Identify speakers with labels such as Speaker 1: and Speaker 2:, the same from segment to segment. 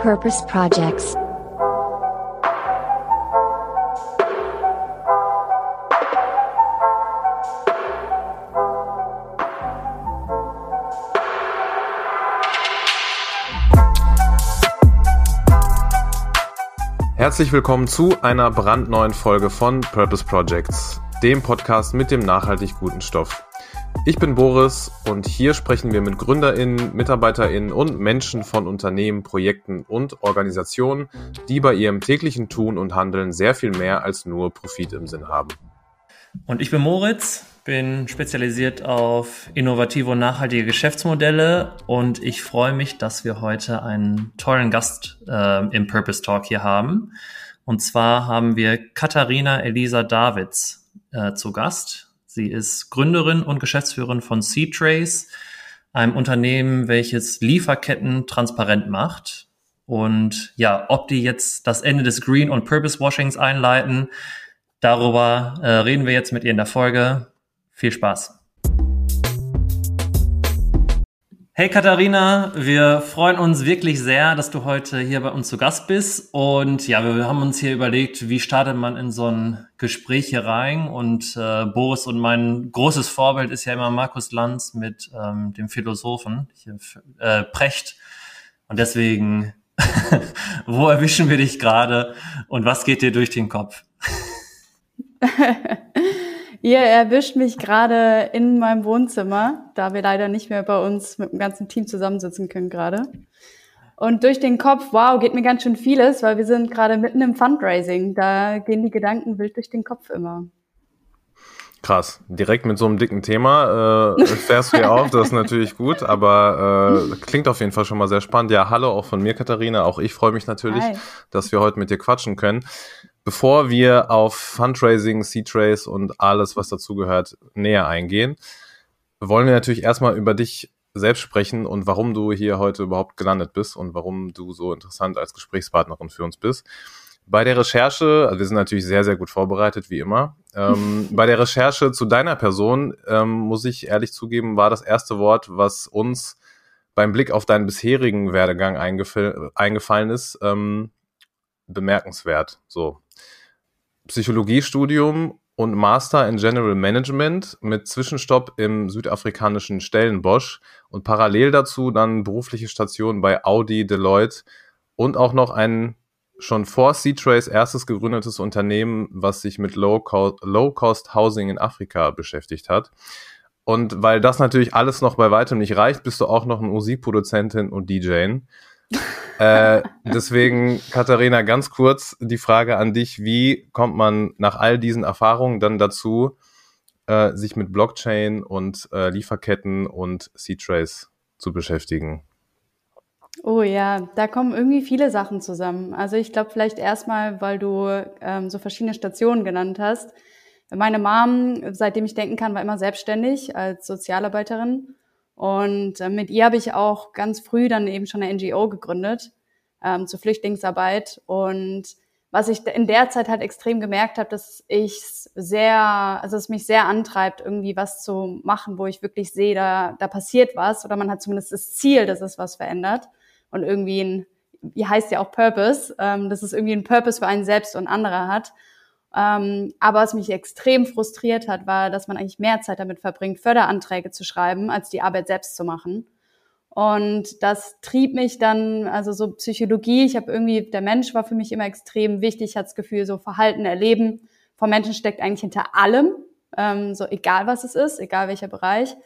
Speaker 1: Purpose Projects.
Speaker 2: Herzlich willkommen zu einer brandneuen Folge von Purpose Projects, dem Podcast mit dem nachhaltig guten Stoff. Ich bin Boris und hier sprechen wir mit GründerInnen, MitarbeiterInnen und Menschen von Unternehmen, Projekten und Organisationen, die bei ihrem täglichen Tun und Handeln sehr viel mehr als nur Profit im Sinn haben.
Speaker 3: Und ich bin Moritz, bin spezialisiert auf innovative und nachhaltige Geschäftsmodelle und ich freue mich, dass wir heute einen tollen Gast äh, im Purpose Talk hier haben. Und zwar haben wir Katharina Elisa Davids äh, zu Gast. Sie ist Gründerin und Geschäftsführerin von C-Trace, einem Unternehmen, welches Lieferketten transparent macht. Und ja, ob die jetzt das Ende des Green- und Purpose-Washings einleiten, darüber äh, reden wir jetzt mit ihr in der Folge. Viel Spaß! Hey Katharina, wir freuen uns wirklich sehr, dass du heute hier bei uns zu Gast bist. Und ja, wir haben uns hier überlegt, wie startet man in so ein Gespräch hier rein. Und äh, Boris und mein großes Vorbild ist ja immer Markus Lanz mit ähm, dem Philosophen hier, äh, Precht. Und deswegen, wo erwischen wir dich gerade und was geht dir durch den Kopf?
Speaker 4: Ihr erwischt mich gerade in meinem Wohnzimmer, da wir leider nicht mehr bei uns mit dem ganzen Team zusammensitzen können gerade. Und durch den Kopf, wow, geht mir ganz schön vieles, weil wir sind gerade mitten im Fundraising. Da gehen die Gedanken wild durch den Kopf immer.
Speaker 2: Krass, direkt mit so einem dicken Thema äh, fährst du ja auf, das ist natürlich gut, aber äh, klingt auf jeden Fall schon mal sehr spannend. Ja, hallo auch von mir, Katharina, auch ich freue mich natürlich, Hi. dass wir heute mit dir quatschen können. Bevor wir auf Fundraising, C-Trace und alles, was dazugehört, näher eingehen, wollen wir natürlich erstmal über dich selbst sprechen und warum du hier heute überhaupt gelandet bist und warum du so interessant als Gesprächspartnerin für uns bist. Bei der Recherche, also wir sind natürlich sehr, sehr gut vorbereitet, wie immer. Ähm, bei der Recherche zu deiner Person, ähm, muss ich ehrlich zugeben, war das erste Wort, was uns beim Blick auf deinen bisherigen Werdegang eingefallen ist, ähm, bemerkenswert. So, Psychologiestudium und Master in General Management mit Zwischenstopp im südafrikanischen Stellenbosch und parallel dazu dann berufliche Stationen bei Audi, Deloitte und auch noch ein schon vor C-Trace erstes gegründetes Unternehmen, was sich mit Low-Cost Housing in Afrika beschäftigt hat. Und weil das natürlich alles noch bei weitem nicht reicht, bist du auch noch eine Musikproduzentin und DJin äh, deswegen, Katharina, ganz kurz die Frage an dich. Wie kommt man nach all diesen Erfahrungen dann dazu, äh, sich mit Blockchain und äh, Lieferketten und C-Trace zu beschäftigen?
Speaker 4: Oh ja, da kommen irgendwie viele Sachen zusammen. Also ich glaube vielleicht erstmal, weil du ähm, so verschiedene Stationen genannt hast. Meine Mom, seitdem ich denken kann, war immer selbstständig als Sozialarbeiterin und äh, mit ihr habe ich auch ganz früh dann eben schon eine NGO gegründet ähm, zur Flüchtlingsarbeit. Und was ich in der Zeit halt extrem gemerkt habe, dass ich sehr, also es mich sehr antreibt, irgendwie was zu machen, wo ich wirklich sehe, da, da passiert was oder man hat zumindest das Ziel, dass es was verändert und irgendwie ein, wie heißt ja auch Purpose, ähm, dass es irgendwie ein Purpose für einen selbst und andere hat. Ähm, aber was mich extrem frustriert hat, war, dass man eigentlich mehr Zeit damit verbringt, Förderanträge zu schreiben, als die Arbeit selbst zu machen. Und das trieb mich dann, also so Psychologie, ich habe irgendwie, der Mensch war für mich immer extrem wichtig, ich hatte das Gefühl, so Verhalten, Erleben vom Menschen steckt eigentlich hinter allem, ähm, so egal was es ist, egal welcher Bereich.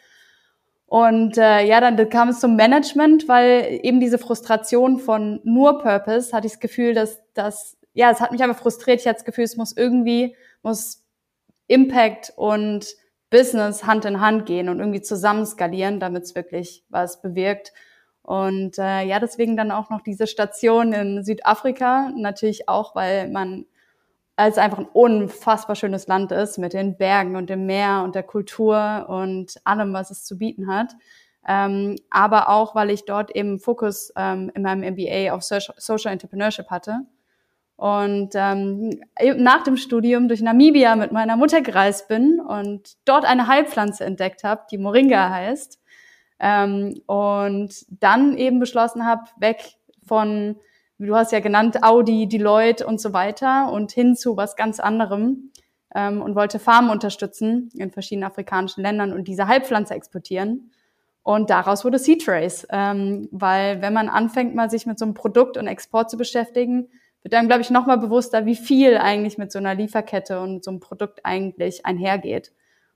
Speaker 4: Und äh, ja, dann kam es zum Management, weil eben diese Frustration von nur Purpose, hatte ich das Gefühl, dass, dass ja, es hat mich einfach frustriert. Ich hatte das Gefühl, es muss irgendwie, muss Impact und Business Hand in Hand gehen und irgendwie zusammen skalieren, damit es wirklich was bewirkt. Und äh, ja, deswegen dann auch noch diese Station in Südafrika, natürlich auch, weil man als einfach ein unfassbar schönes Land ist mit den Bergen und dem Meer und der Kultur und allem, was es zu bieten hat. Ähm, aber auch, weil ich dort eben Fokus ähm, in meinem MBA auf Social Entrepreneurship hatte und ähm, nach dem Studium durch Namibia mit meiner Mutter gereist bin und dort eine Heilpflanze entdeckt habe, die Moringa heißt. Ähm, und dann eben beschlossen habe, weg von du hast ja genannt, Audi, Deloitte und so weiter und hin zu was ganz anderem ähm, und wollte Farmen unterstützen in verschiedenen afrikanischen Ländern und diese Halbpflanze exportieren. Und daraus wurde Seed Trace, ähm, weil wenn man anfängt, mal sich mit so einem Produkt und Export zu beschäftigen, wird einem, glaube ich, nochmal bewusster, wie viel eigentlich mit so einer Lieferkette und so einem Produkt eigentlich einhergeht.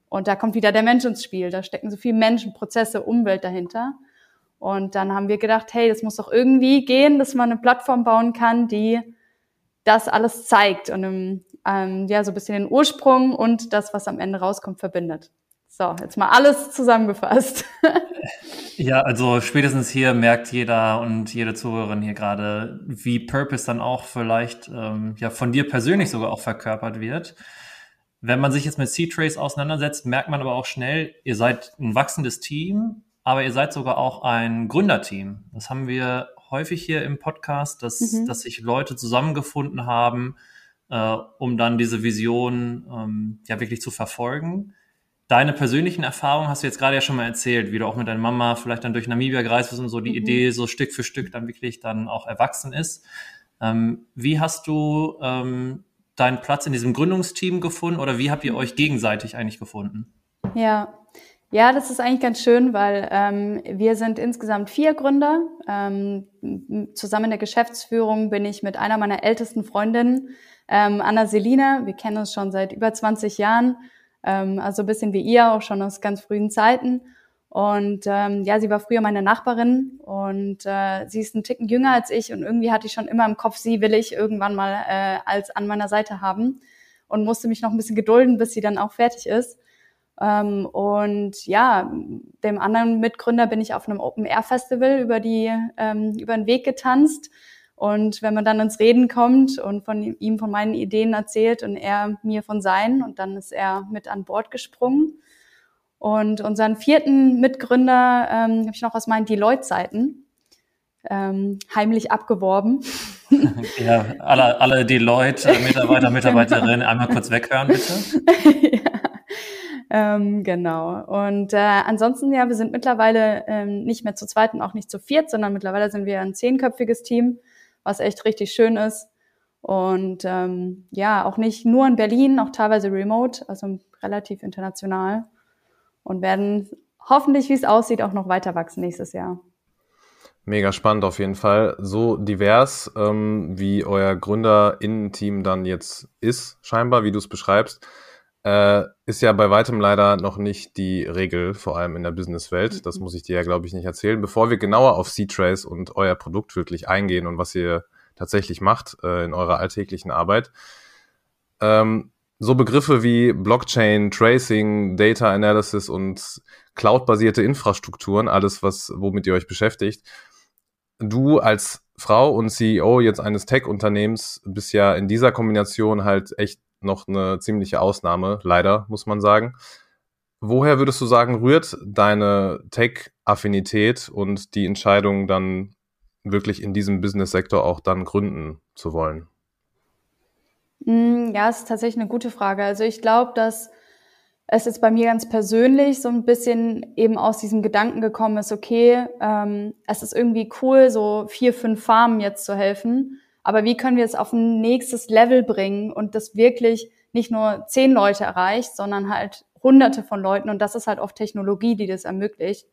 Speaker 4: Und da kommt wieder der Mensch ins Spiel. Da stecken so viele Menschen, Prozesse, Umwelt dahinter. Und dann haben wir gedacht, hey, das muss doch irgendwie gehen, dass man eine Plattform bauen kann, die das alles zeigt und im, ähm, ja so ein bisschen den Ursprung und das, was am Ende rauskommt, verbindet. So, jetzt mal alles zusammengefasst.
Speaker 3: ja, also spätestens hier merkt jeder und jede Zuhörerin hier gerade, wie Purpose dann auch vielleicht ähm, ja von dir persönlich sogar auch verkörpert wird. Wenn man sich jetzt mit C-Trace auseinandersetzt, merkt man aber auch schnell, ihr seid ein wachsendes Team, aber ihr seid sogar auch ein Gründerteam. Das haben wir häufig hier im Podcast, dass, mhm. dass sich Leute zusammengefunden haben, äh, um dann diese Vision ähm, ja wirklich zu verfolgen. Deine persönlichen Erfahrungen hast du jetzt gerade ja schon mal erzählt, wie du auch mit deiner Mama vielleicht dann durch Namibia gereist bist und so die mhm. Idee so Stück für Stück dann wirklich dann auch erwachsen ist. Ähm, wie hast du ähm, deinen Platz in diesem Gründungsteam gefunden oder wie habt ihr euch gegenseitig eigentlich gefunden?
Speaker 4: Ja, ja, das ist eigentlich ganz schön, weil ähm, wir sind insgesamt vier Gründer. Ähm, zusammen in der Geschäftsführung bin ich mit einer meiner ältesten Freundinnen, ähm, Anna Selina. Wir kennen uns schon seit über 20 Jahren ähm, also ein bisschen wie ihr, auch schon aus ganz frühen Zeiten. Und ähm, ja, sie war früher meine Nachbarin und äh, sie ist ein Ticken jünger als ich und irgendwie hatte ich schon immer im Kopf, sie will ich irgendwann mal äh, als an meiner Seite haben und musste mich noch ein bisschen gedulden, bis sie dann auch fertig ist. Ähm, und ja, dem anderen Mitgründer bin ich auf einem Open Air Festival über die ähm, über den Weg getanzt und wenn man dann ins Reden kommt und von ihm von meinen Ideen erzählt und er mir von seinen und dann ist er mit an Bord gesprungen. Und unseren vierten Mitgründer ähm, habe ich noch aus meinen Deloitte-Zeiten ähm, heimlich abgeworben.
Speaker 3: Ja, alle, alle Deloitte-Mitarbeiter, Mitarbeiterinnen genau. einmal kurz weghören, bitte.
Speaker 4: ja. Ähm, genau. Und äh, ansonsten, ja, wir sind mittlerweile ähm, nicht mehr zu zweit und auch nicht zu viert, sondern mittlerweile sind wir ein zehnköpfiges Team was echt richtig schön ist. Und ähm, ja, auch nicht nur in Berlin, auch teilweise remote, also relativ international. Und werden hoffentlich, wie es aussieht, auch noch weiter wachsen nächstes Jahr.
Speaker 2: Mega spannend auf jeden Fall. So divers, ähm, wie euer Gründerinnen-Team dann jetzt ist, scheinbar, wie du es beschreibst, äh, ist ja bei weitem leider noch nicht die Regel, vor allem in der Businesswelt. Das muss ich dir ja, glaube ich, nicht erzählen. Bevor wir genauer auf C-Trace und euer Produkt wirklich eingehen und was ihr tatsächlich macht äh, in eurer alltäglichen Arbeit, ähm, so Begriffe wie Blockchain, Tracing, Data Analysis und Cloud-basierte Infrastrukturen, alles, was, womit ihr euch beschäftigt. Du als Frau und CEO jetzt eines Tech-Unternehmens bist ja in dieser Kombination halt echt noch eine ziemliche Ausnahme, leider, muss man sagen. Woher würdest du sagen, rührt deine Tech-Affinität und die Entscheidung dann wirklich in diesem Business-Sektor auch dann gründen zu wollen?
Speaker 4: Mm, ja, es ist tatsächlich eine gute Frage. Also ich glaube, dass es jetzt bei mir ganz persönlich so ein bisschen eben aus diesem Gedanken gekommen ist, okay, ähm, es ist irgendwie cool, so vier, fünf Farmen jetzt zu helfen. Aber wie können wir es auf ein nächstes Level bringen und das wirklich nicht nur zehn Leute erreicht, sondern halt hunderte von Leuten. Und das ist halt oft Technologie, die das ermöglicht.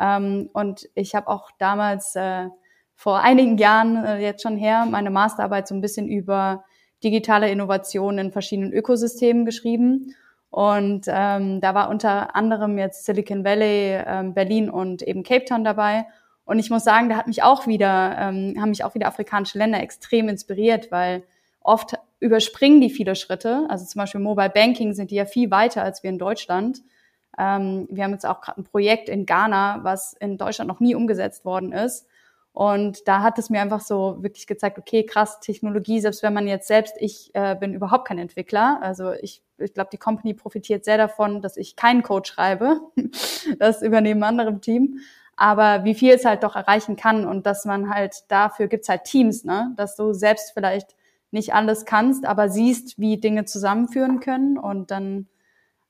Speaker 4: Ähm, und ich habe auch damals äh, vor einigen Jahren äh, jetzt schon her meine Masterarbeit so ein bisschen über digitale Innovationen in verschiedenen Ökosystemen geschrieben. Und ähm, da war unter anderem jetzt Silicon Valley, ähm, Berlin und eben Cape Town dabei. Und ich muss sagen, da hat mich auch wieder, ähm, haben mich auch wieder afrikanische Länder extrem inspiriert, weil oft überspringen die viele Schritte. Also zum Beispiel Mobile Banking sind die ja viel weiter als wir in Deutschland. Ähm, wir haben jetzt auch gerade ein Projekt in Ghana, was in Deutschland noch nie umgesetzt worden ist. Und da hat es mir einfach so wirklich gezeigt, okay, krass, Technologie, selbst wenn man jetzt selbst, ich äh, bin überhaupt kein Entwickler. Also ich, ich glaube, die Company profitiert sehr davon, dass ich keinen Code schreibe. das übernehmen andere im Team aber wie viel es halt doch erreichen kann und dass man halt dafür gibt's halt Teams, ne, dass du selbst vielleicht nicht alles kannst, aber siehst, wie Dinge zusammenführen können und dann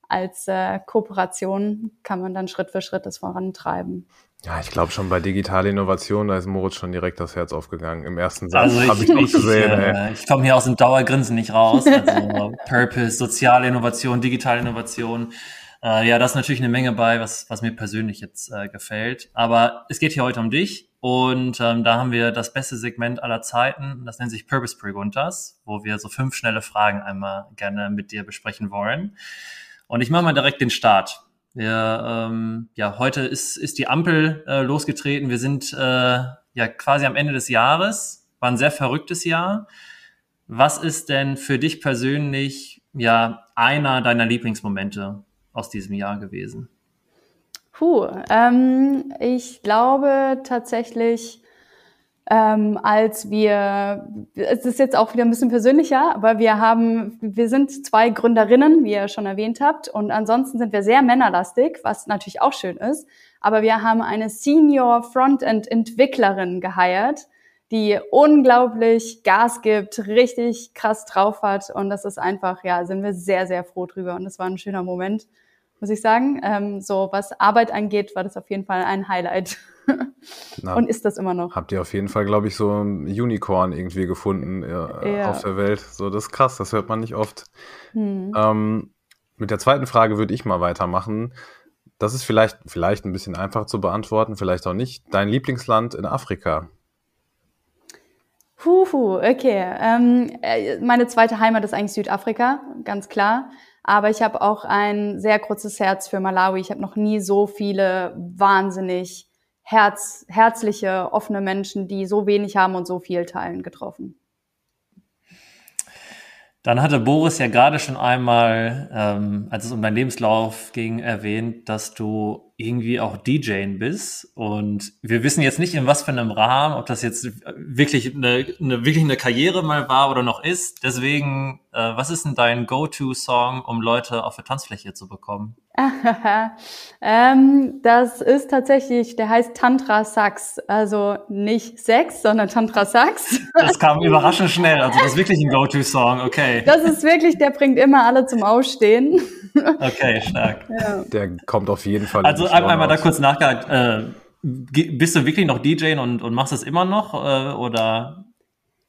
Speaker 4: als äh, Kooperation kann man dann Schritt für Schritt das vorantreiben.
Speaker 2: Ja, ich glaube schon bei digitaler Innovation, da ist Moritz schon direkt das Herz aufgegangen. Im ersten Satz also habe ich auch gesehen. Ich,
Speaker 3: äh, ich komme hier aus dem Dauergrinsen nicht raus. Also Purpose, soziale Innovation, digitale Innovation. Äh, ja, das ist natürlich eine Menge bei, was, was mir persönlich jetzt äh, gefällt. Aber es geht hier heute um dich. Und ähm, da haben wir das beste Segment aller Zeiten. Das nennt sich Purpose Preguntas, wo wir so fünf schnelle Fragen einmal gerne mit dir besprechen wollen. Und ich mache mal direkt den Start. Wir, ähm, ja, heute ist, ist die Ampel äh, losgetreten. Wir sind äh, ja quasi am Ende des Jahres. War ein sehr verrücktes Jahr. Was ist denn für dich persönlich ja einer deiner Lieblingsmomente aus diesem Jahr gewesen?
Speaker 4: Puh, ähm, ich glaube tatsächlich ähm, als wir, es ist jetzt auch wieder ein bisschen persönlicher, aber wir haben, wir sind zwei Gründerinnen, wie ihr schon erwähnt habt, und ansonsten sind wir sehr männerlastig, was natürlich auch schön ist. Aber wir haben eine Senior Frontend Entwicklerin geheiert, die unglaublich Gas gibt, richtig krass drauf hat. Und das ist einfach, ja, sind wir sehr, sehr froh drüber. Und das war ein schöner Moment, muss ich sagen. Ähm, so was Arbeit angeht, war das auf jeden Fall ein Highlight. Na, und ist das immer noch.
Speaker 2: Habt ihr auf jeden Fall, glaube ich, so ein Unicorn irgendwie gefunden äh, ja. auf der Welt. So, das ist krass, das hört man nicht oft. Hm. Ähm, mit der zweiten Frage würde ich mal weitermachen. Das ist vielleicht, vielleicht ein bisschen einfach zu beantworten, vielleicht auch nicht. Dein Lieblingsland in Afrika?
Speaker 4: Huhu, okay. Ähm, äh, meine zweite Heimat ist eigentlich Südafrika, ganz klar. Aber ich habe auch ein sehr kurzes Herz für Malawi. Ich habe noch nie so viele wahnsinnig herz, herzliche, offene Menschen, die so wenig haben und so viel teilen, getroffen.
Speaker 3: Dann hatte Boris ja gerade schon einmal, ähm, als es um deinen Lebenslauf ging, erwähnt, dass du irgendwie auch DJing bist. Und wir wissen jetzt nicht, in was für einem Rahmen, ob das jetzt wirklich eine, eine wirklich eine Karriere mal war oder noch ist. Deswegen, äh, was ist denn dein Go-To-Song, um Leute auf der Tanzfläche zu bekommen?
Speaker 4: ähm, das ist tatsächlich, der heißt Tantra Sax. Also nicht Sex, sondern Tantra Sax.
Speaker 3: das kam überraschend schnell. Also das ist wirklich ein Go-To-Song, okay.
Speaker 4: Das ist wirklich, der bringt immer alle zum Ausstehen.
Speaker 3: Okay, stark.
Speaker 2: Ja. Der kommt auf jeden Fall.
Speaker 3: Also einmal da kurz nachgehakt. Äh, bist du wirklich noch DJ und, und machst es immer noch? Äh, oder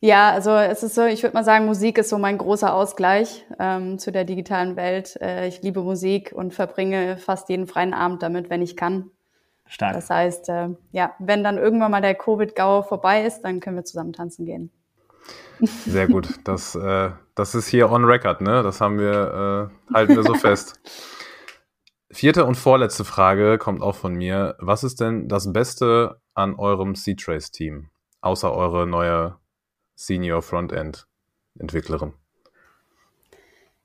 Speaker 4: ja, also es ist so, ich würde mal sagen, Musik ist so mein großer Ausgleich ähm, zu der digitalen Welt. Äh, ich liebe Musik und verbringe fast jeden freien Abend damit, wenn ich kann. Stark. Das heißt, äh, ja, wenn dann irgendwann mal der Covid-Gau vorbei ist, dann können wir zusammen tanzen gehen.
Speaker 2: Sehr gut. Das, äh, das ist hier on record, ne? Das haben wir, äh, halten wir so fest. Vierte und vorletzte Frage kommt auch von mir. Was ist denn das Beste an eurem C-Trace-Team, außer eure neue Senior Frontend Entwicklerin?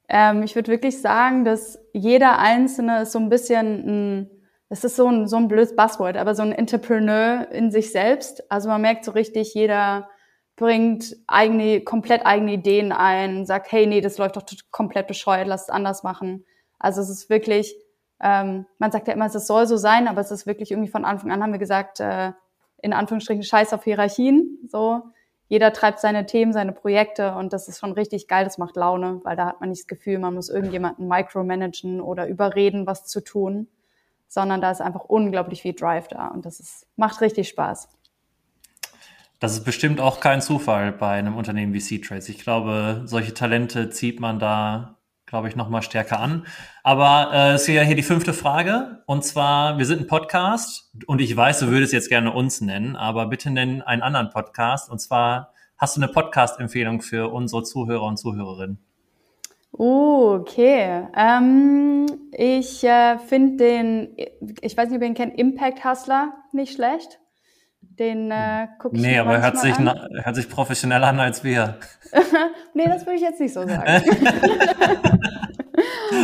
Speaker 4: Ähm, ich würde wirklich sagen, dass jeder Einzelne ist so ein bisschen ein, das ist so ein, so ein blödes Buzzword, aber so ein Entrepreneur in sich selbst. Also man merkt so richtig, jeder bringt eigene, komplett eigene Ideen ein, sagt, hey, nee, das läuft doch komplett bescheuert, lass es anders machen. Also es ist wirklich, ähm, man sagt ja immer, es soll so sein, aber es ist wirklich irgendwie von Anfang an haben wir gesagt, äh, in Anführungsstrichen Scheiß auf Hierarchien, so jeder treibt seine Themen, seine Projekte und das ist schon richtig geil, das macht Laune, weil da hat man nicht das Gefühl, man muss irgendjemanden micromanagen oder überreden, was zu tun, sondern da ist einfach unglaublich viel Drive da und das ist, macht richtig Spaß.
Speaker 3: Das ist bestimmt auch kein Zufall bei einem Unternehmen wie C-Trace. Ich glaube, solche Talente zieht man da glaube ich, noch mal stärker an. Aber äh, ist ja hier die fünfte Frage. Und zwar, wir sind ein Podcast und ich weiß, du würdest jetzt gerne uns nennen, aber bitte nennen einen anderen Podcast. Und zwar, hast du eine Podcast-Empfehlung für unsere Zuhörer und Zuhörerinnen?
Speaker 4: Oh, okay. Ähm, ich äh, finde den, ich weiß nicht, ob ihr ihn kennt, Impact Hustler nicht schlecht. Den äh, gucke ich
Speaker 3: Nee, aber hört sich, an. hört sich professioneller an als wir.
Speaker 4: nee, das würde ich jetzt nicht so sagen.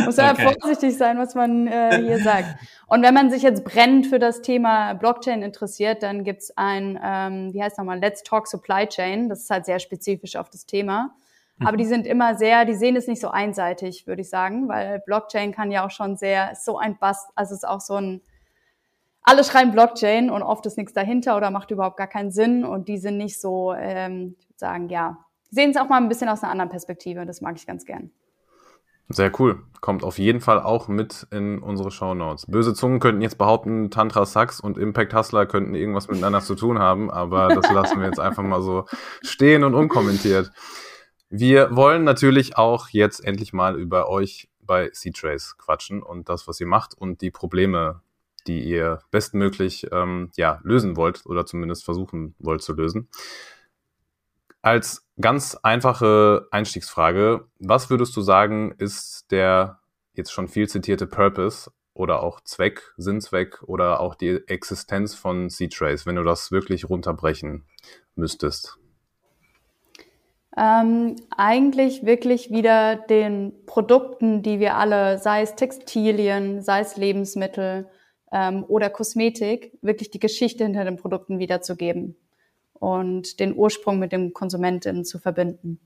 Speaker 4: Muss ja okay. vorsichtig sein, was man äh, hier sagt. Und wenn man sich jetzt brennend für das Thema Blockchain interessiert, dann gibt's ein, ähm, wie heißt nochmal, Let's Talk Supply Chain. Das ist halt sehr spezifisch auf das Thema. Aber die mhm. sind immer sehr, die sehen es nicht so einseitig, würde ich sagen, weil Blockchain kann ja auch schon sehr, so ein Bast, also ist auch so ein, alle schreiben Blockchain und oft ist nichts dahinter oder macht überhaupt gar keinen Sinn und die sind nicht so, ähm, ich würde sagen, ja, sehen es auch mal ein bisschen aus einer anderen Perspektive. Das mag ich ganz gern.
Speaker 2: Sehr cool. Kommt auf jeden Fall auch mit in unsere Show Notes. Böse Zungen könnten jetzt behaupten, Tantra Sucks und Impact Hustler könnten irgendwas miteinander zu tun haben, aber das lassen wir jetzt einfach mal so stehen und unkommentiert. Wir wollen natürlich auch jetzt endlich mal über euch bei C-Trace quatschen und das, was ihr macht und die Probleme, die ihr bestmöglich ähm, ja, lösen wollt oder zumindest versuchen wollt zu lösen. Als ganz einfache Einstiegsfrage, was würdest du sagen, ist der jetzt schon viel zitierte Purpose oder auch Zweck, Sinnzweck oder auch die Existenz von C-Trace, wenn du das wirklich runterbrechen müsstest?
Speaker 4: Ähm, eigentlich wirklich wieder den Produkten, die wir alle, sei es Textilien, sei es Lebensmittel ähm, oder Kosmetik, wirklich die Geschichte hinter den Produkten wiederzugeben und den Ursprung mit dem Konsumenten zu verbinden.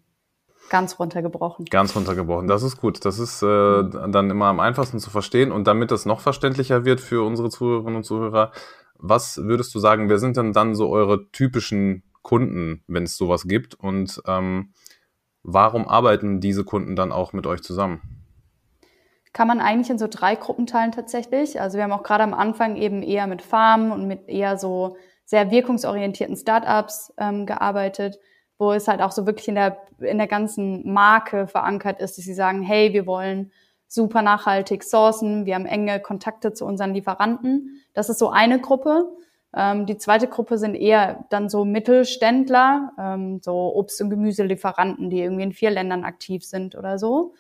Speaker 4: Ganz runtergebrochen.
Speaker 2: Ganz runtergebrochen. Das ist gut. Das ist äh, dann immer am einfachsten zu verstehen. Und damit es noch verständlicher wird für unsere Zuhörerinnen und Zuhörer, was würdest du sagen, wer sind denn dann so eure typischen Kunden, wenn es sowas gibt? Und ähm, warum arbeiten diese Kunden dann auch mit euch zusammen?
Speaker 4: Kann man eigentlich in so drei Gruppen teilen tatsächlich. Also wir haben auch gerade am Anfang eben eher mit Farmen und mit eher so sehr wirkungsorientierten Startups ähm, gearbeitet, wo es halt auch so wirklich in der, in der ganzen Marke verankert ist, dass sie sagen, hey, wir wollen super nachhaltig sourcen, wir haben enge Kontakte zu unseren Lieferanten. Das ist so eine Gruppe. Ähm, die zweite Gruppe sind eher dann so Mittelständler, ähm, so Obst- und Gemüselieferanten, die irgendwie in vier Ländern aktiv sind oder so.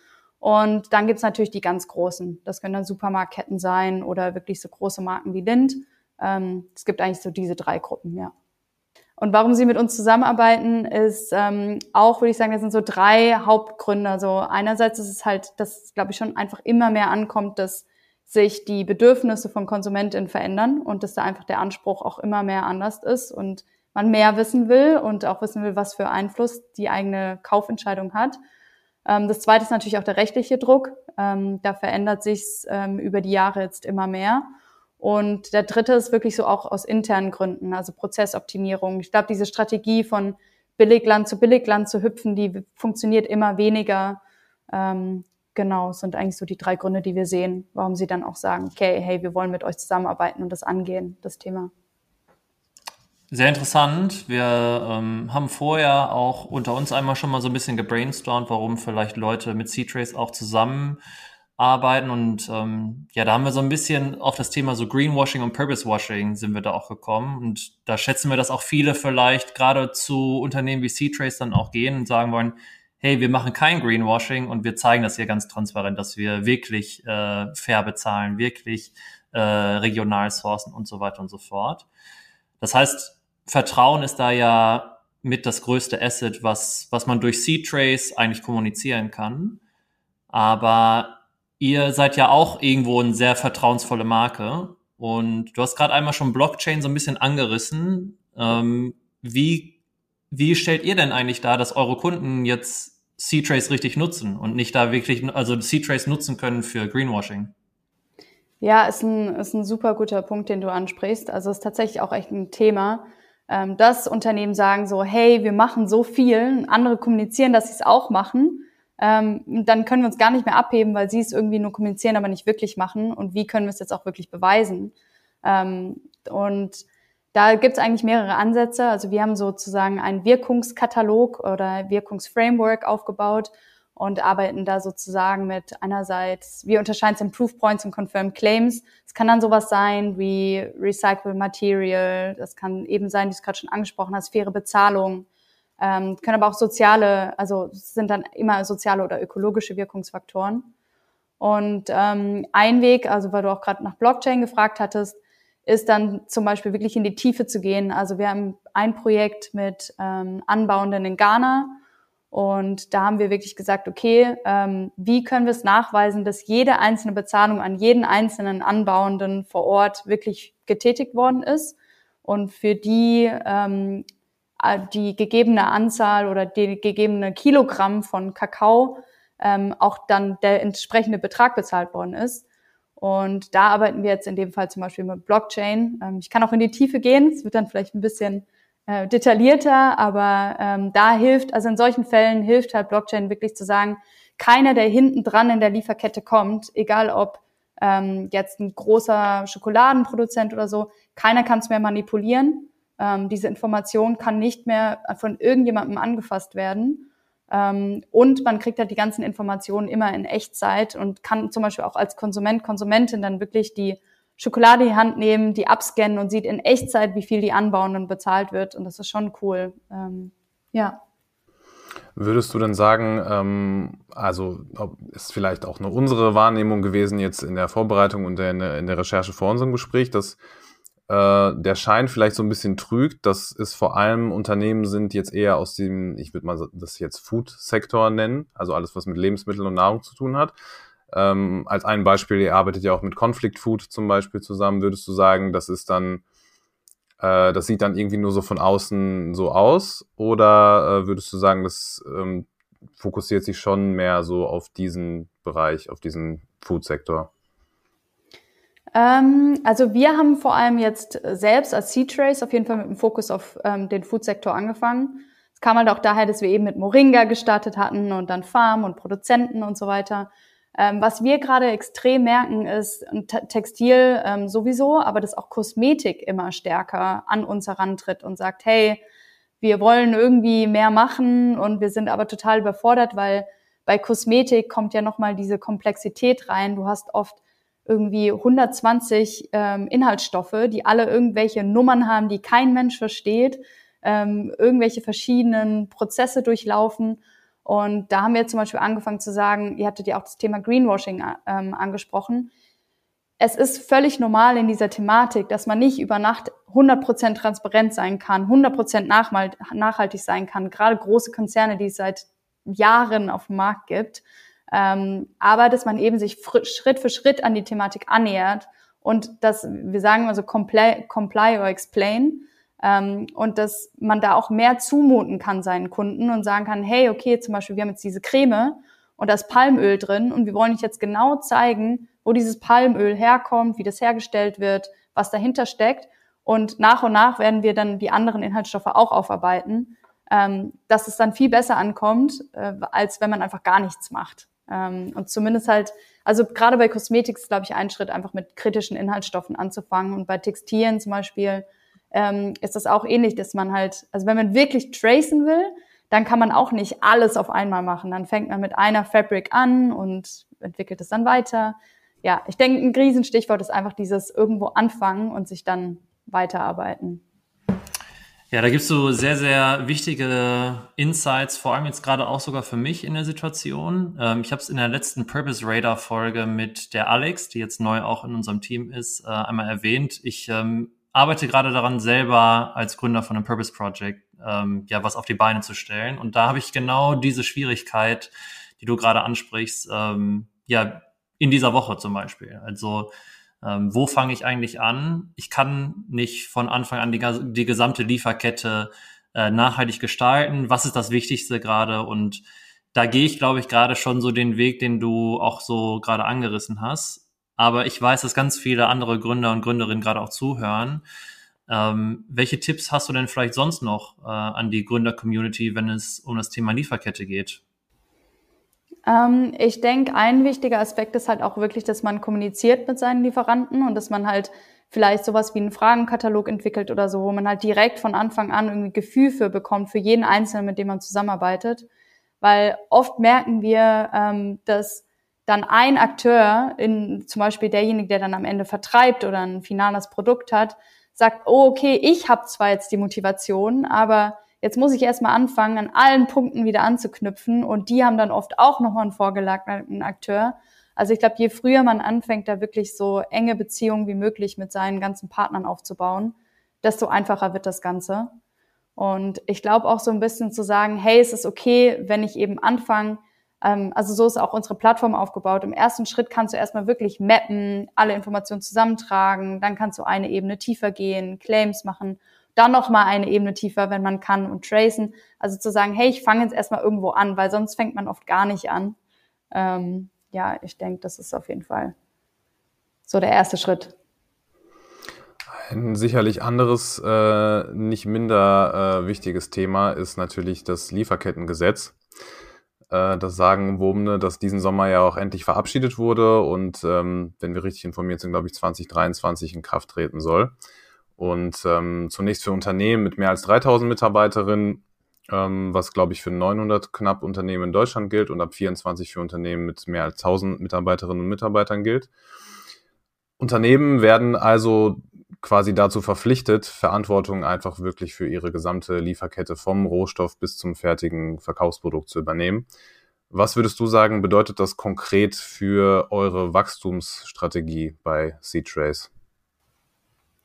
Speaker 4: Und dann gibt's natürlich die ganz großen. Das können dann Supermarktketten sein oder wirklich so große Marken wie Lind. Ähm, es gibt eigentlich so diese drei Gruppen, ja. Und warum sie mit uns zusammenarbeiten, ist ähm, auch, würde ich sagen, das sind so drei Hauptgründe. Also einerseits ist es halt, dass, glaube ich, schon einfach immer mehr ankommt, dass sich die Bedürfnisse von Konsumentinnen verändern und dass da einfach der Anspruch auch immer mehr anders ist und man mehr wissen will und auch wissen will, was für Einfluss die eigene Kaufentscheidung hat. Ähm, das zweite ist natürlich auch der rechtliche Druck. Ähm, da verändert sich's ähm, über die Jahre jetzt immer mehr. Und der dritte ist wirklich so auch aus internen Gründen, also Prozessoptimierung. Ich glaube, diese Strategie von Billigland zu Billigland zu hüpfen, die funktioniert immer weniger. Ähm, genau, sind eigentlich so die drei Gründe, die wir sehen, warum sie dann auch sagen, okay, hey, wir wollen mit euch zusammenarbeiten und das angehen, das Thema.
Speaker 3: Sehr interessant. Wir ähm, haben vorher auch unter uns einmal schon mal so ein bisschen gebrainstormt, warum vielleicht Leute mit C-Trace auch zusammen arbeiten. Und ähm, ja, da haben wir so ein bisschen auf das Thema so Greenwashing und Purpose-Washing sind wir da auch gekommen. Und da schätzen wir, dass auch viele vielleicht gerade zu Unternehmen wie C-Trace dann auch gehen und sagen wollen, hey, wir machen kein Greenwashing und wir zeigen das hier ganz transparent, dass wir wirklich äh, fair bezahlen, wirklich äh, regional sourcen und so weiter und so fort. Das heißt, Vertrauen ist da ja mit das größte Asset, was, was man durch C-Trace eigentlich kommunizieren kann. Aber ihr seid ja auch irgendwo eine sehr vertrauensvolle Marke. Und du hast gerade einmal schon Blockchain so ein bisschen angerissen. Ähm, wie, wie stellt ihr denn eigentlich dar, dass eure Kunden jetzt C-Trace richtig nutzen und nicht da wirklich, also C-Trace nutzen können für Greenwashing?
Speaker 4: Ja, ist ein, ist ein super guter Punkt, den du ansprichst. Also ist tatsächlich auch echt ein Thema, ähm, dass Unternehmen sagen so, hey, wir machen so viel, andere kommunizieren, dass sie es auch machen ähm, dann können wir uns gar nicht mehr abheben, weil sie es irgendwie nur kommunizieren, aber nicht wirklich machen. Und wie können wir es jetzt auch wirklich beweisen? Ähm, und da gibt es eigentlich mehrere Ansätze. Also wir haben sozusagen einen Wirkungskatalog oder Wirkungsframework aufgebaut und arbeiten da sozusagen mit einerseits, wir unterscheiden es in Proof Points und Confirmed Claims. Es kann dann sowas sein wie Recyclable Material, das kann eben sein, wie du es gerade schon angesprochen hast, faire Bezahlung, ähm, können aber auch soziale, also sind dann immer soziale oder ökologische Wirkungsfaktoren. Und ähm, ein Weg, also weil du auch gerade nach Blockchain gefragt hattest, ist dann zum Beispiel wirklich in die Tiefe zu gehen. Also wir haben ein Projekt mit ähm, Anbauenden in Ghana und da haben wir wirklich gesagt, okay, ähm, wie können wir es nachweisen, dass jede einzelne Bezahlung an jeden einzelnen Anbauenden vor Ort wirklich getätigt worden ist und für die ähm, äh, die gegebene Anzahl oder die gegebene Kilogramm von Kakao ähm, auch dann der entsprechende Betrag bezahlt worden ist. Und da arbeiten wir jetzt in dem Fall zum Beispiel mit Blockchain. Ähm, ich kann auch in die Tiefe gehen, es wird dann vielleicht ein bisschen äh, detaillierter, aber ähm, da hilft, also in solchen Fällen hilft halt Blockchain wirklich zu sagen, keiner, der hinten dran in der Lieferkette kommt, egal ob ähm, jetzt ein großer Schokoladenproduzent oder so, keiner kann es mehr manipulieren. Ähm, diese Information kann nicht mehr von irgendjemandem angefasst werden. Ähm, und man kriegt halt die ganzen Informationen immer in Echtzeit und kann zum Beispiel auch als Konsument, Konsumentin dann wirklich die Schokolade in die Hand nehmen, die abscannen und sieht in Echtzeit, wie viel die anbauen und bezahlt wird. Und das ist schon cool. Ähm, ja.
Speaker 2: Würdest du denn sagen, ähm, also ist vielleicht auch nur unsere Wahrnehmung gewesen jetzt in der Vorbereitung und in der, in der Recherche vor unserem Gespräch, dass äh, der Schein vielleicht so ein bisschen trügt, dass es vor allem Unternehmen sind, jetzt eher aus dem, ich würde mal das jetzt Food-Sektor nennen, also alles, was mit Lebensmitteln und Nahrung zu tun hat. Ähm, als ein Beispiel, ihr arbeitet ja auch mit Conflict Food zum Beispiel zusammen, würdest du sagen, das ist dann, äh, das sieht dann irgendwie nur so von außen so aus? Oder äh, würdest du sagen, das ähm, fokussiert sich schon mehr so auf diesen Bereich, auf diesen Food-Sektor?
Speaker 4: Ähm, also wir haben vor allem jetzt selbst als C-Trace auf jeden Fall mit dem Fokus auf ähm, den Food-Sektor angefangen. Es kam halt auch daher, dass wir eben mit Moringa gestartet hatten und dann Farm und Produzenten und so weiter. Ähm, was wir gerade extrem merken, ist Textil ähm, sowieso, aber dass auch Kosmetik immer stärker an uns herantritt und sagt, hey, wir wollen irgendwie mehr machen und wir sind aber total überfordert, weil bei Kosmetik kommt ja nochmal diese Komplexität rein. Du hast oft irgendwie 120 ähm, Inhaltsstoffe, die alle irgendwelche Nummern haben, die kein Mensch versteht, ähm, irgendwelche verschiedenen Prozesse durchlaufen. Und da haben wir zum Beispiel angefangen zu sagen, ihr hattet ja auch das Thema Greenwashing ähm, angesprochen. Es ist völlig normal in dieser Thematik, dass man nicht über Nacht 100% transparent sein kann, 100% nachhaltig sein kann. Gerade große Konzerne, die es seit Jahren auf dem Markt gibt. Ähm, aber dass man eben sich Schritt für Schritt an die Thematik annähert und dass wir sagen immer so comply, comply or explain ähm, und dass man da auch mehr zumuten kann seinen Kunden und sagen kann, hey, okay, zum Beispiel wir haben jetzt diese Creme und da ist Palmöl drin und wir wollen euch jetzt genau zeigen, wo dieses Palmöl herkommt, wie das hergestellt wird, was dahinter steckt und nach und nach werden wir dann die anderen Inhaltsstoffe auch aufarbeiten, ähm, dass es dann viel besser ankommt, äh, als wenn man einfach gar nichts macht. Ähm, und zumindest halt, also gerade bei Kosmetik ist, glaube ich, ein Schritt, einfach mit kritischen Inhaltsstoffen anzufangen. Und bei Textilien zum Beispiel ähm, ist das auch ähnlich, dass man halt, also wenn man wirklich tracen will, dann kann man auch nicht alles auf einmal machen. Dann fängt man mit einer Fabric an und entwickelt es dann weiter. Ja, ich denke, ein Riesenstichwort ist einfach dieses irgendwo anfangen und sich dann weiterarbeiten.
Speaker 3: Ja, da gibst du sehr, sehr wichtige Insights, vor allem jetzt gerade auch sogar für mich in der Situation. Ähm, ich habe es in der letzten Purpose Radar Folge mit der Alex, die jetzt neu auch in unserem Team ist, äh, einmal erwähnt. Ich ähm, arbeite gerade daran, selber als Gründer von einem Purpose Project ähm, ja was auf die Beine zu stellen. Und da habe ich genau diese Schwierigkeit, die du gerade ansprichst, ähm, ja in dieser Woche zum Beispiel. Also ähm, wo fange ich eigentlich an? Ich kann nicht von Anfang an die, die gesamte Lieferkette äh, nachhaltig gestalten. Was ist das Wichtigste gerade? Und da gehe ich, glaube ich, gerade schon so den Weg, den du auch so gerade angerissen hast. Aber ich weiß, dass ganz viele andere Gründer und Gründerinnen gerade auch zuhören. Ähm, welche Tipps hast du denn vielleicht sonst noch äh, an die Gründer-Community, wenn es um das Thema Lieferkette geht?
Speaker 4: Ähm, ich denke, ein wichtiger Aspekt ist halt auch wirklich, dass man kommuniziert mit seinen Lieferanten und dass man halt vielleicht sowas wie einen Fragenkatalog entwickelt oder so, wo man halt direkt von Anfang an irgendwie Gefühl für bekommt, für jeden Einzelnen, mit dem man zusammenarbeitet. Weil oft merken wir, ähm, dass dann ein Akteur, in, zum Beispiel derjenige, der dann am Ende vertreibt oder ein finales Produkt hat, sagt, oh, okay, ich habe zwar jetzt die Motivation, aber Jetzt muss ich erstmal anfangen, an allen Punkten wieder anzuknüpfen und die haben dann oft auch nochmal einen vorgelagerten Akteur. Also ich glaube, je früher man anfängt, da wirklich so enge Beziehungen wie möglich mit seinen ganzen Partnern aufzubauen, desto einfacher wird das Ganze. Und ich glaube auch so ein bisschen zu sagen, hey, es ist okay, wenn ich eben anfange, ähm, also so ist auch unsere Plattform aufgebaut. Im ersten Schritt kannst du erstmal wirklich mappen, alle Informationen zusammentragen, dann kannst du eine Ebene tiefer gehen, Claims machen dann noch mal eine Ebene tiefer, wenn man kann und tracen. Also zu sagen, hey, ich fange jetzt erstmal irgendwo an, weil sonst fängt man oft gar nicht an. Ähm, ja, ich denke, das ist auf jeden Fall so der erste Schritt.
Speaker 2: Ein sicherlich anderes, äh, nicht minder äh, wichtiges Thema ist natürlich das Lieferkettengesetz. Äh, das sagen Womne, dass diesen Sommer ja auch endlich verabschiedet wurde und ähm, wenn wir richtig informiert sind, glaube ich, 2023 in Kraft treten soll. Und ähm, zunächst für Unternehmen mit mehr als 3000 Mitarbeiterinnen, ähm, was glaube ich für 900 knapp Unternehmen in Deutschland gilt und ab 24 für Unternehmen mit mehr als 1000 Mitarbeiterinnen und Mitarbeitern gilt. Unternehmen werden also quasi dazu verpflichtet, Verantwortung einfach wirklich für ihre gesamte Lieferkette vom Rohstoff bis zum fertigen Verkaufsprodukt zu übernehmen. Was würdest du sagen, bedeutet das konkret für eure Wachstumsstrategie bei C-Trace?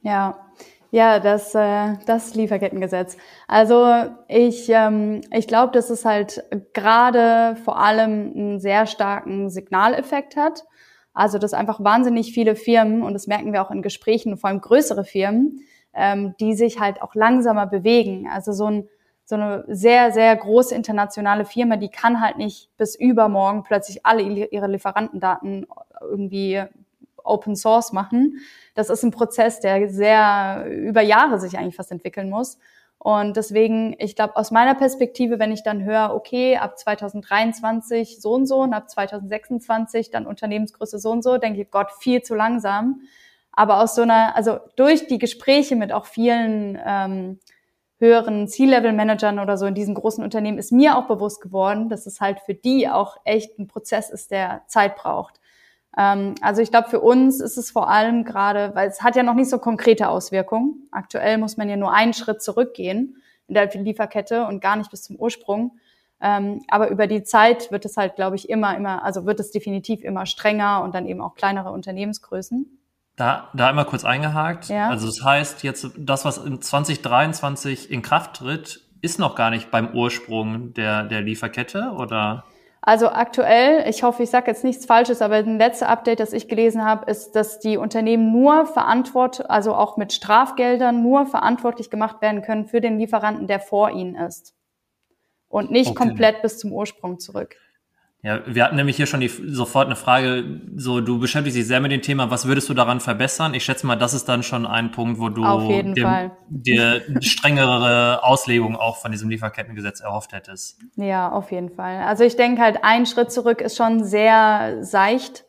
Speaker 4: Ja, ja, das, äh, das Lieferkettengesetz. Also ich, ähm, ich glaube, dass es halt gerade vor allem einen sehr starken Signaleffekt hat. Also dass einfach wahnsinnig viele Firmen, und das merken wir auch in Gesprächen, vor allem größere Firmen, ähm, die sich halt auch langsamer bewegen. Also so, ein, so eine sehr, sehr große internationale Firma, die kann halt nicht bis übermorgen plötzlich alle ihre Lieferantendaten irgendwie Open Source machen. Das ist ein Prozess, der sehr über Jahre sich eigentlich fast entwickeln muss. Und deswegen, ich glaube, aus meiner Perspektive, wenn ich dann höre, okay, ab 2023 so und so und ab 2026 dann Unternehmensgröße so und so, denke ich, Gott, viel zu langsam. Aber aus so einer, also durch die Gespräche mit auch vielen ähm, höheren C-Level-Managern oder so in diesen großen Unternehmen ist mir auch bewusst geworden, dass es halt für die auch echt ein Prozess ist, der Zeit braucht. Ähm, also ich glaube, für uns ist es vor allem gerade, weil es hat ja noch nicht so konkrete Auswirkungen. Aktuell muss man ja nur einen Schritt zurückgehen in der Lieferkette und gar nicht bis zum Ursprung. Ähm, aber über die Zeit wird es halt, glaube ich, immer, immer, also wird es definitiv immer strenger und dann eben auch kleinere Unternehmensgrößen.
Speaker 3: Da, da einmal kurz eingehakt. Ja. Also das heißt, jetzt das, was in 2023 in Kraft tritt, ist noch gar nicht beim Ursprung der, der Lieferkette, oder?
Speaker 4: Also aktuell, ich hoffe, ich sage jetzt nichts Falsches, aber ein letzter Update, das ich gelesen habe, ist, dass die Unternehmen nur verantwortlich, also auch mit Strafgeldern nur verantwortlich gemacht werden können für den Lieferanten, der vor ihnen ist. Und nicht okay. komplett bis zum Ursprung zurück.
Speaker 3: Ja, wir hatten nämlich hier schon die, sofort eine Frage, so du beschäftigst dich sehr mit dem Thema, was würdest du daran verbessern? Ich schätze mal, das ist dann schon ein Punkt, wo du dir, dir strengere Auslegung auch von diesem Lieferkettengesetz erhofft hättest.
Speaker 4: Ja, auf jeden Fall. Also ich denke halt, ein Schritt zurück ist schon sehr seicht.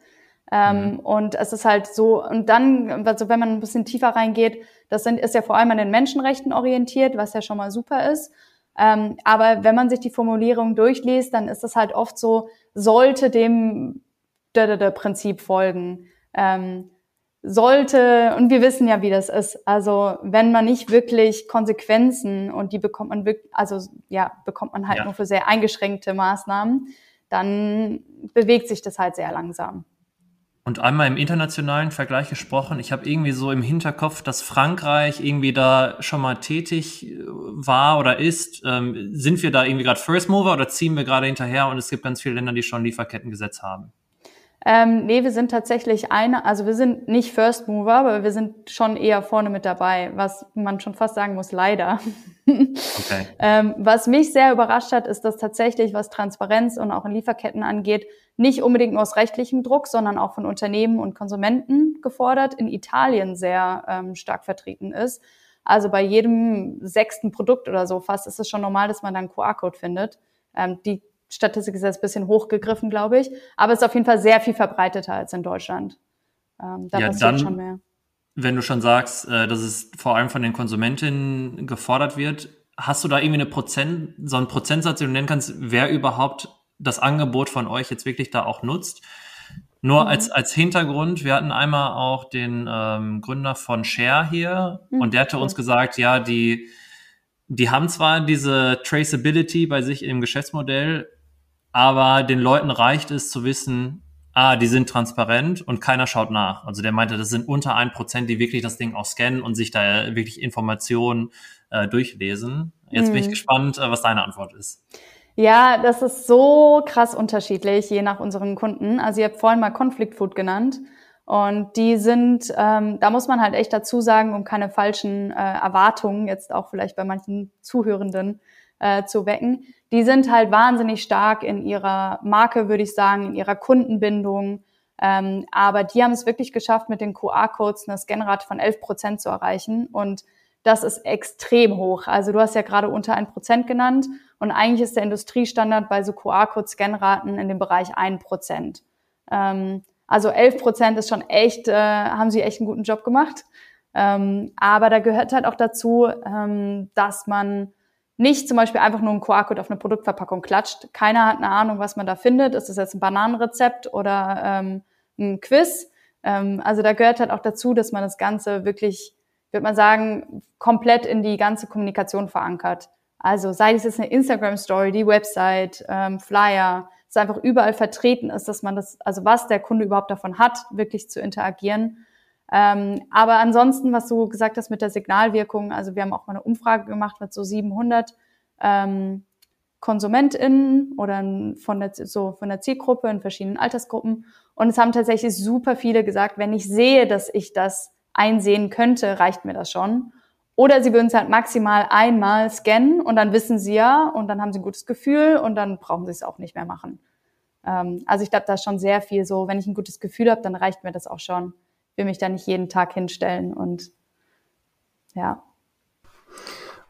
Speaker 4: Ähm, mhm. Und es ist halt so, und dann, also wenn man ein bisschen tiefer reingeht, das sind, ist ja vor allem an den Menschenrechten orientiert, was ja schon mal super ist. Ähm, aber wenn man sich die Formulierung durchliest, dann ist es halt oft so, sollte dem Prinzip folgen. Ähm, sollte, und wir wissen ja, wie das ist. Also, wenn man nicht wirklich Konsequenzen und die bekommt man wirklich, also, ja, bekommt man halt ja. nur für sehr eingeschränkte Maßnahmen, dann bewegt sich das halt sehr langsam.
Speaker 3: Und einmal im internationalen Vergleich gesprochen, ich habe irgendwie so im Hinterkopf, dass Frankreich irgendwie da schon mal tätig äh, war oder ist. Ähm, sind wir da irgendwie gerade First Mover oder ziehen wir gerade hinterher und es gibt ganz viele Länder, die schon Lieferkettengesetz haben?
Speaker 4: Ähm, nee, wir sind tatsächlich eine, also wir sind nicht First Mover, aber wir sind schon eher vorne mit dabei, was man schon fast sagen muss, leider. Okay. ähm, was mich sehr überrascht hat, ist, dass tatsächlich, was Transparenz und auch in Lieferketten angeht, nicht unbedingt nur aus rechtlichem Druck, sondern auch von Unternehmen und Konsumenten gefordert, in Italien sehr ähm, stark vertreten ist. Also bei jedem sechsten Produkt oder so fast ist es schon normal, dass man dann QR-Code findet. Ähm, die Statistik ist jetzt ein bisschen hochgegriffen, glaube ich, aber es ist auf jeden Fall sehr viel verbreiteter als in Deutschland.
Speaker 3: Ähm, da ja, passiert dann, schon mehr. Wenn du schon sagst, äh, dass es vor allem von den Konsumentinnen gefordert wird, hast du da irgendwie eine Prozent, so einen Prozentsatz, den du nennen kannst, wer überhaupt das Angebot von euch jetzt wirklich da auch nutzt? Nur mhm. als, als Hintergrund, wir hatten einmal auch den ähm, Gründer von Share hier mhm. und der hatte uns gesagt, ja, die, die haben zwar diese Traceability bei sich im Geschäftsmodell, aber den Leuten reicht es zu wissen, ah, die sind transparent und keiner schaut nach. Also der meinte, das sind unter ein Prozent, die wirklich das Ding auch scannen und sich da wirklich Informationen äh, durchlesen. Jetzt mhm. bin ich mhm. gespannt, äh, was deine Antwort ist.
Speaker 4: Ja, das ist so krass unterschiedlich, je nach unseren Kunden. Also ihr habt vorhin mal Conflict Food genannt. Und die sind, ähm, da muss man halt echt dazu sagen, um keine falschen äh, Erwartungen jetzt auch vielleicht bei manchen Zuhörenden äh, zu wecken. Die sind halt wahnsinnig stark in ihrer Marke, würde ich sagen, in ihrer Kundenbindung. Ähm, aber die haben es wirklich geschafft, mit den QR-Codes eine Scanrate von 11 Prozent zu erreichen. Und das ist extrem hoch. Also du hast ja gerade unter ein Prozent genannt. Und eigentlich ist der Industriestandard bei so QR-Code-Scanraten in dem Bereich ein Prozent. Ähm, also 11 Prozent ist schon echt, äh, haben sie echt einen guten Job gemacht. Ähm, aber da gehört halt auch dazu, ähm, dass man nicht zum Beispiel einfach nur einen QR-Code auf eine Produktverpackung klatscht. Keiner hat eine Ahnung, was man da findet. Ist das jetzt ein Bananenrezept oder ähm, ein Quiz? Ähm, also da gehört halt auch dazu, dass man das Ganze wirklich, würde man sagen, komplett in die ganze Kommunikation verankert. Also sei es jetzt eine Instagram-Story, die Website, ähm, Flyer, es einfach überall vertreten ist, dass man das, also was der Kunde überhaupt davon hat, wirklich zu interagieren. Ähm, aber ansonsten, was du gesagt hast mit der Signalwirkung, also wir haben auch mal eine Umfrage gemacht mit so 700 ähm, KonsumentInnen oder von der, so von der Zielgruppe in verschiedenen Altersgruppen. Und es haben tatsächlich super viele gesagt, wenn ich sehe, dass ich das einsehen könnte, reicht mir das schon. Oder sie würden es halt maximal einmal scannen und dann wissen sie ja und dann haben sie ein gutes Gefühl und dann brauchen sie es auch nicht mehr machen. Ähm, also ich glaube, da ist schon sehr viel so, wenn ich ein gutes Gefühl habe, dann reicht mir das auch schon. Ich will mich da nicht jeden Tag hinstellen und ja.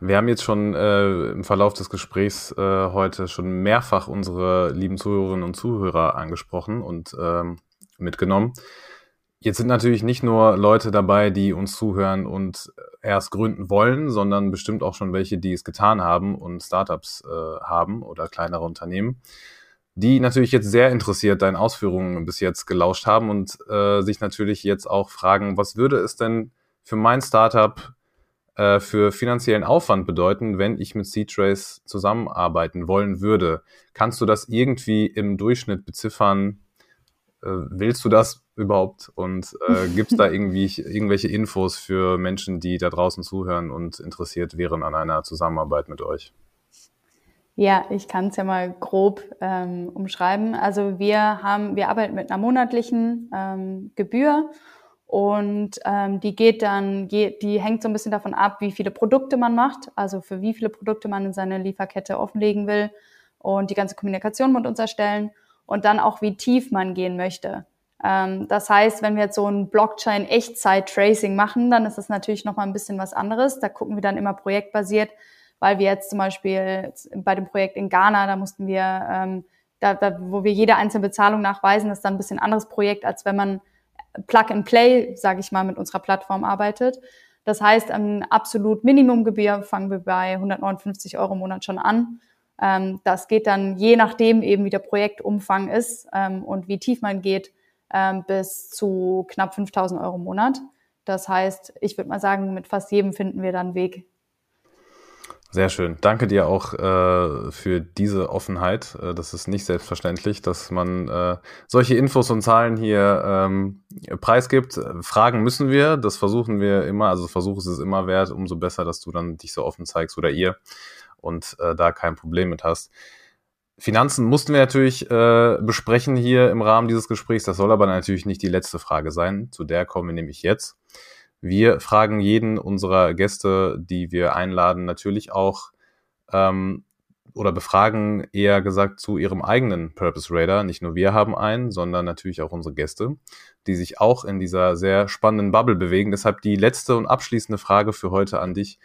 Speaker 2: Wir haben jetzt schon äh, im Verlauf des Gesprächs äh, heute schon mehrfach unsere lieben Zuhörerinnen und Zuhörer angesprochen und ähm, mitgenommen. Jetzt sind natürlich nicht nur Leute dabei, die uns zuhören und erst gründen wollen, sondern bestimmt auch schon welche, die es getan haben und Startups äh, haben oder kleinere Unternehmen, die natürlich jetzt sehr interessiert deinen Ausführungen bis jetzt gelauscht haben und äh, sich natürlich jetzt auch fragen, was würde es denn für mein Startup äh, für finanziellen Aufwand bedeuten, wenn ich mit C-Trace zusammenarbeiten wollen würde? Kannst du das irgendwie im Durchschnitt beziffern? Äh, willst du das überhaupt? Und äh, gibt es da irgendwie irgendwelche Infos für Menschen, die da draußen zuhören und interessiert wären an einer Zusammenarbeit mit euch?
Speaker 4: Ja, ich kann es ja mal grob ähm, umschreiben. Also wir haben, wir arbeiten mit einer monatlichen ähm, Gebühr und ähm, die geht dann, die hängt so ein bisschen davon ab, wie viele Produkte man macht, also für wie viele Produkte man in seine Lieferkette offenlegen will und die ganze Kommunikation mit uns erstellen und dann auch, wie tief man gehen möchte. Ähm, das heißt, wenn wir jetzt so ein Blockchain-Echtzeit-Tracing machen, dann ist das natürlich nochmal ein bisschen was anderes. Da gucken wir dann immer projektbasiert, weil wir jetzt zum Beispiel bei dem Projekt in Ghana, da mussten wir, ähm, da, da, wo wir jede einzelne Bezahlung nachweisen, ist dann ein bisschen anderes Projekt, als wenn man Plug and Play, sage ich mal, mit unserer Plattform arbeitet. Das heißt, am absolut Minimumgebühr fangen wir bei 159 Euro im Monat schon an. Ähm, das geht dann je nachdem eben, wie der Projektumfang ist ähm, und wie tief man geht, ähm, bis zu knapp 5000 Euro im Monat. Das heißt, ich würde mal sagen, mit fast jedem finden wir dann Weg.
Speaker 2: Sehr schön. Danke dir auch äh, für diese Offenheit. Äh, das ist nicht selbstverständlich, dass man äh, solche Infos und Zahlen hier ähm, preisgibt. Fragen müssen wir, das versuchen wir immer, also Versuch ist es immer wert, umso besser, dass du dann dich so offen zeigst oder ihr und äh, da kein Problem mit hast. Finanzen mussten wir natürlich äh, besprechen hier im Rahmen dieses Gesprächs. Das soll aber natürlich nicht die letzte Frage sein. Zu der kommen wir nämlich jetzt. Wir fragen jeden unserer Gäste, die wir einladen, natürlich auch ähm, oder befragen eher gesagt zu ihrem eigenen Purpose Radar. Nicht nur wir haben einen, sondern natürlich auch unsere Gäste, die sich auch in dieser sehr spannenden Bubble bewegen. Deshalb die letzte und abschließende Frage für heute an dich.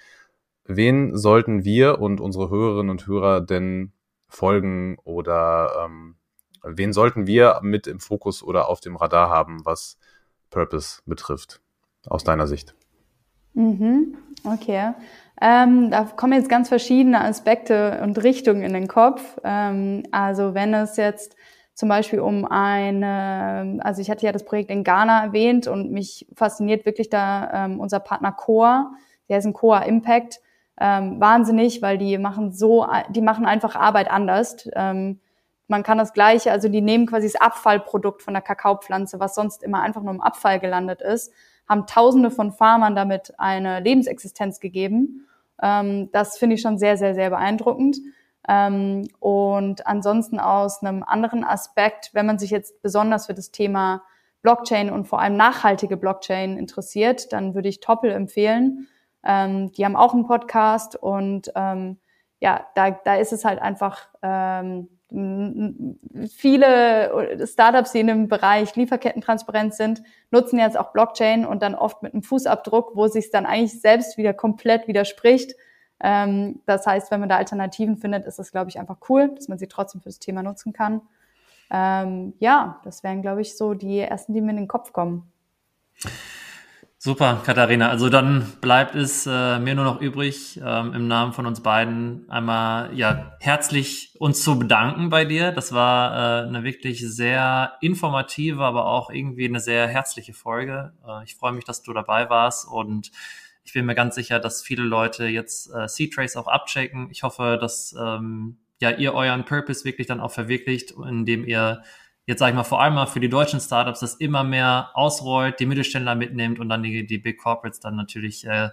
Speaker 2: Wen sollten wir und unsere Hörerinnen und Hörer denn folgen oder ähm, wen sollten wir mit im Fokus oder auf dem Radar haben, was Purpose betrifft, aus deiner Sicht?
Speaker 4: Mhm, okay. Ähm, da kommen jetzt ganz verschiedene Aspekte und Richtungen in den Kopf. Ähm, also wenn es jetzt zum Beispiel um eine, also ich hatte ja das Projekt in Ghana erwähnt und mich fasziniert wirklich da ähm, unser Partner Coa, der ist ein Coa Impact, ähm, wahnsinnig, weil die machen so, die machen einfach Arbeit anders. Ähm, man kann das Gleiche, also die nehmen quasi das Abfallprodukt von der Kakaopflanze, was sonst immer einfach nur im Abfall gelandet ist, haben Tausende von Farmern damit eine Lebensexistenz gegeben. Ähm, das finde ich schon sehr, sehr, sehr beeindruckend. Ähm, und ansonsten aus einem anderen Aspekt, wenn man sich jetzt besonders für das Thema Blockchain und vor allem nachhaltige Blockchain interessiert, dann würde ich Toppel empfehlen. Ähm, die haben auch einen Podcast und ähm, ja, da, da ist es halt einfach ähm, viele Startups, die in dem Bereich Lieferkettentransparenz sind, nutzen jetzt auch Blockchain und dann oft mit einem Fußabdruck, wo sich dann eigentlich selbst wieder komplett widerspricht. Ähm, das heißt, wenn man da Alternativen findet, ist das, glaube ich, einfach cool, dass man sie trotzdem fürs Thema nutzen kann. Ähm, ja, das wären, glaube ich, so die ersten, die mir in den Kopf kommen.
Speaker 3: Super, Katharina. Also dann bleibt es äh, mir nur noch übrig, ähm, im Namen von uns beiden einmal ja herzlich uns zu bedanken bei dir. Das war äh, eine wirklich sehr informative, aber auch irgendwie eine sehr herzliche Folge. Äh, ich freue mich, dass du dabei warst und ich bin mir ganz sicher, dass viele Leute jetzt äh, C-Trace auch abchecken. Ich hoffe, dass ähm, ja ihr euren Purpose wirklich dann auch verwirklicht, indem ihr jetzt sage ich mal vor allem mal für die deutschen Startups das immer mehr ausrollt, die Mittelständler mitnimmt und dann die, die Big Corporates dann natürlich äh,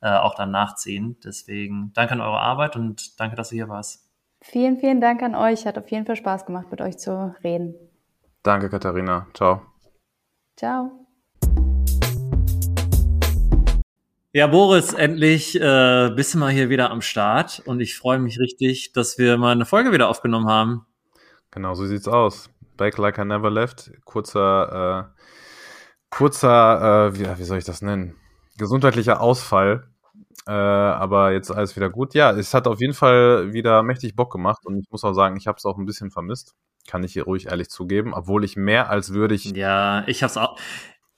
Speaker 3: äh, auch dann nachziehen. Deswegen danke an eure Arbeit und danke, dass du hier warst.
Speaker 4: Vielen, vielen Dank an euch. Hat auf jeden Fall Spaß gemacht, mit euch zu reden.
Speaker 2: Danke, Katharina. Ciao.
Speaker 4: Ciao.
Speaker 3: Ja, Boris, endlich äh, bist du mal hier wieder am Start und ich freue mich richtig, dass wir mal eine Folge wieder aufgenommen haben.
Speaker 2: Genau, so sieht's aus. Back Like I Never Left. Kurzer, äh, kurzer, äh, wie, wie, soll ich das nennen? Gesundheitlicher Ausfall. Äh, aber jetzt alles wieder gut. Ja, es hat auf jeden Fall wieder mächtig Bock gemacht und ich muss auch sagen, ich habe es auch ein bisschen vermisst. Kann ich hier ruhig ehrlich zugeben, obwohl ich mehr als würdig.
Speaker 3: Ja, ich hab's auch.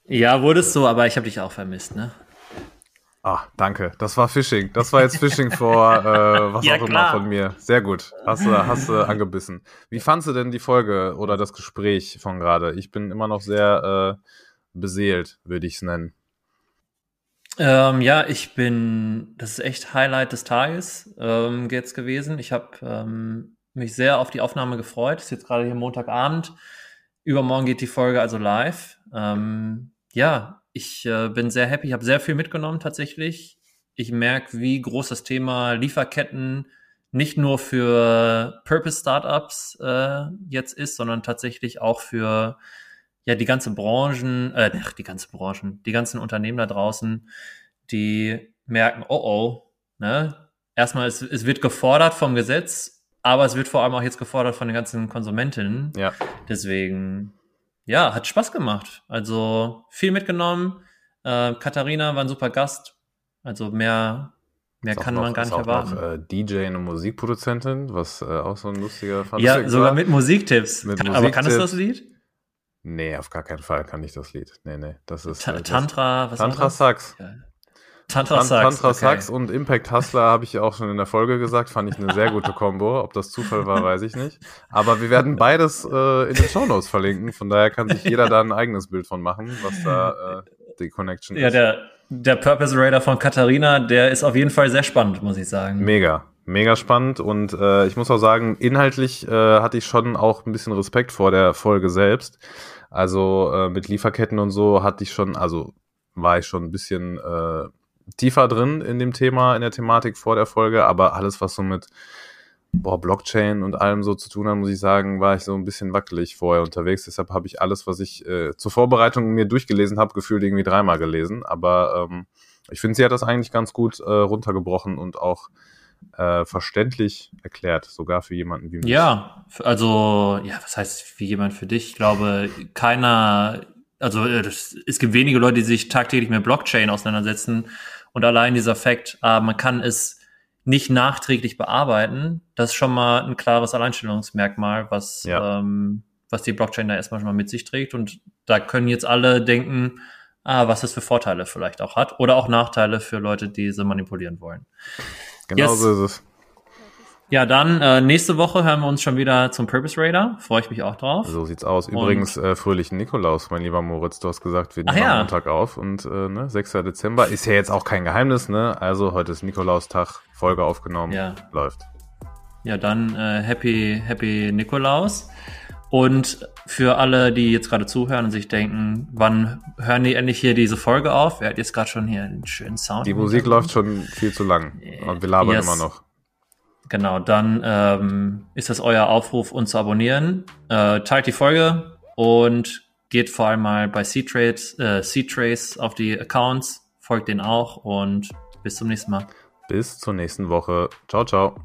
Speaker 3: Ja, wurdest du, aber ich habe dich auch vermisst, ne?
Speaker 2: Ah, danke. Das war Phishing. Das war jetzt Phishing vor äh, was ja, auch immer von mir. Sehr gut. Hast du, hast du angebissen. Wie fandst du denn die Folge oder das Gespräch von gerade? Ich bin immer noch sehr äh, beseelt, würde ich es nennen.
Speaker 3: Ähm, ja, ich bin, das ist echt Highlight des Tages ähm, jetzt gewesen. Ich habe ähm, mich sehr auf die Aufnahme gefreut. Ist jetzt gerade hier Montagabend. Übermorgen geht die Folge also live. Ähm, ja, ich äh, bin sehr happy, ich habe sehr viel mitgenommen tatsächlich. Ich merke, wie groß das Thema Lieferketten nicht nur für Purpose-Startups äh, jetzt ist, sondern tatsächlich auch für ja die ganze Branchen, äh, die ganze Branchen, die ganzen Unternehmen da draußen, die merken, oh oh, ne? Erstmal, es, es wird gefordert vom Gesetz, aber es wird vor allem auch jetzt gefordert von den ganzen Konsumentinnen. Ja. Deswegen ja, hat Spaß gemacht. Also viel mitgenommen. Äh, Katharina war ein super Gast. Also mehr, mehr kann noch, man gar nicht erwarten. Noch,
Speaker 2: äh, DJ und Musikproduzentin, was äh, auch so ein lustiger
Speaker 3: Fun Ja, sogar war. mit Musiktipps. Mit kann, Musiktipp. Aber kannst du das Lied?
Speaker 2: Nee, auf gar keinen Fall kann ich das Lied. Nee, nee, das ist.
Speaker 3: Äh, Tantra,
Speaker 2: was Tantra Sax. Ja.
Speaker 3: Tantra Sax.
Speaker 2: Tantra okay. Sax und Impact Hustler habe ich ja auch schon in der Folge gesagt, fand ich eine sehr gute Kombo. Ob das Zufall war, weiß ich nicht. Aber wir werden beides äh, in den Show Notes verlinken. Von daher kann sich jeder da ein eigenes Bild von machen, was da äh, die Connection
Speaker 3: ja, ist. Ja, der, der Purpose Raider von Katharina, der ist auf jeden Fall sehr spannend, muss ich sagen.
Speaker 2: Mega. Mega spannend und äh, ich muss auch sagen, inhaltlich äh, hatte ich schon auch ein bisschen Respekt vor der Folge selbst. Also äh, mit Lieferketten und so hatte ich schon, also war ich schon ein bisschen äh, tiefer drin in dem Thema, in der Thematik vor der Folge, aber alles, was so mit boah, Blockchain und allem so zu tun hat, muss ich sagen, war ich so ein bisschen wackelig vorher unterwegs. Deshalb habe ich alles, was ich äh, zur Vorbereitung mir durchgelesen habe, gefühlt irgendwie dreimal gelesen. Aber ähm, ich finde, sie hat das eigentlich ganz gut äh, runtergebrochen und auch äh, verständlich erklärt, sogar für jemanden wie mich.
Speaker 3: Ja, also, ja, was heißt wie jemand für dich? Ich glaube, keiner, also es gibt wenige Leute, die sich tagtäglich mit Blockchain auseinandersetzen und allein dieser Fakt, äh, man kann es nicht nachträglich bearbeiten, das ist schon mal ein klares Alleinstellungsmerkmal, was, ja. ähm, was die Blockchain da erstmal schon mal mit sich trägt. Und da können jetzt alle denken, ah, was es für Vorteile vielleicht auch hat oder auch Nachteile für Leute, die sie manipulieren wollen.
Speaker 2: Genau yes. so ist es.
Speaker 3: Ja, dann äh, nächste Woche hören wir uns schon wieder zum Purpose Raider. Freue ich mich auch drauf.
Speaker 2: So sieht's aus. Übrigens, äh, fröhlichen Nikolaus, mein lieber Moritz. Du hast gesagt, wir nehmen ja. am Montag auf und äh, ne, 6. Dezember ist ja jetzt auch kein Geheimnis, ne? Also heute ist Nikolaustag, Folge aufgenommen, ja. läuft.
Speaker 3: Ja, dann äh, Happy, Happy Nikolaus. Und für alle, die jetzt gerade zuhören und sich denken, wann hören die endlich hier diese Folge auf? Wer hat jetzt gerade schon hier einen schönen Sound?
Speaker 2: Die Musik läuft schon viel zu lang und wir labern yes. immer noch.
Speaker 3: Genau, dann ähm, ist das euer Aufruf, uns zu abonnieren. Äh, teilt die Folge und geht vor allem mal bei C-Trace äh, auf die Accounts, folgt denen auch und bis zum nächsten Mal.
Speaker 2: Bis zur nächsten Woche. Ciao, ciao.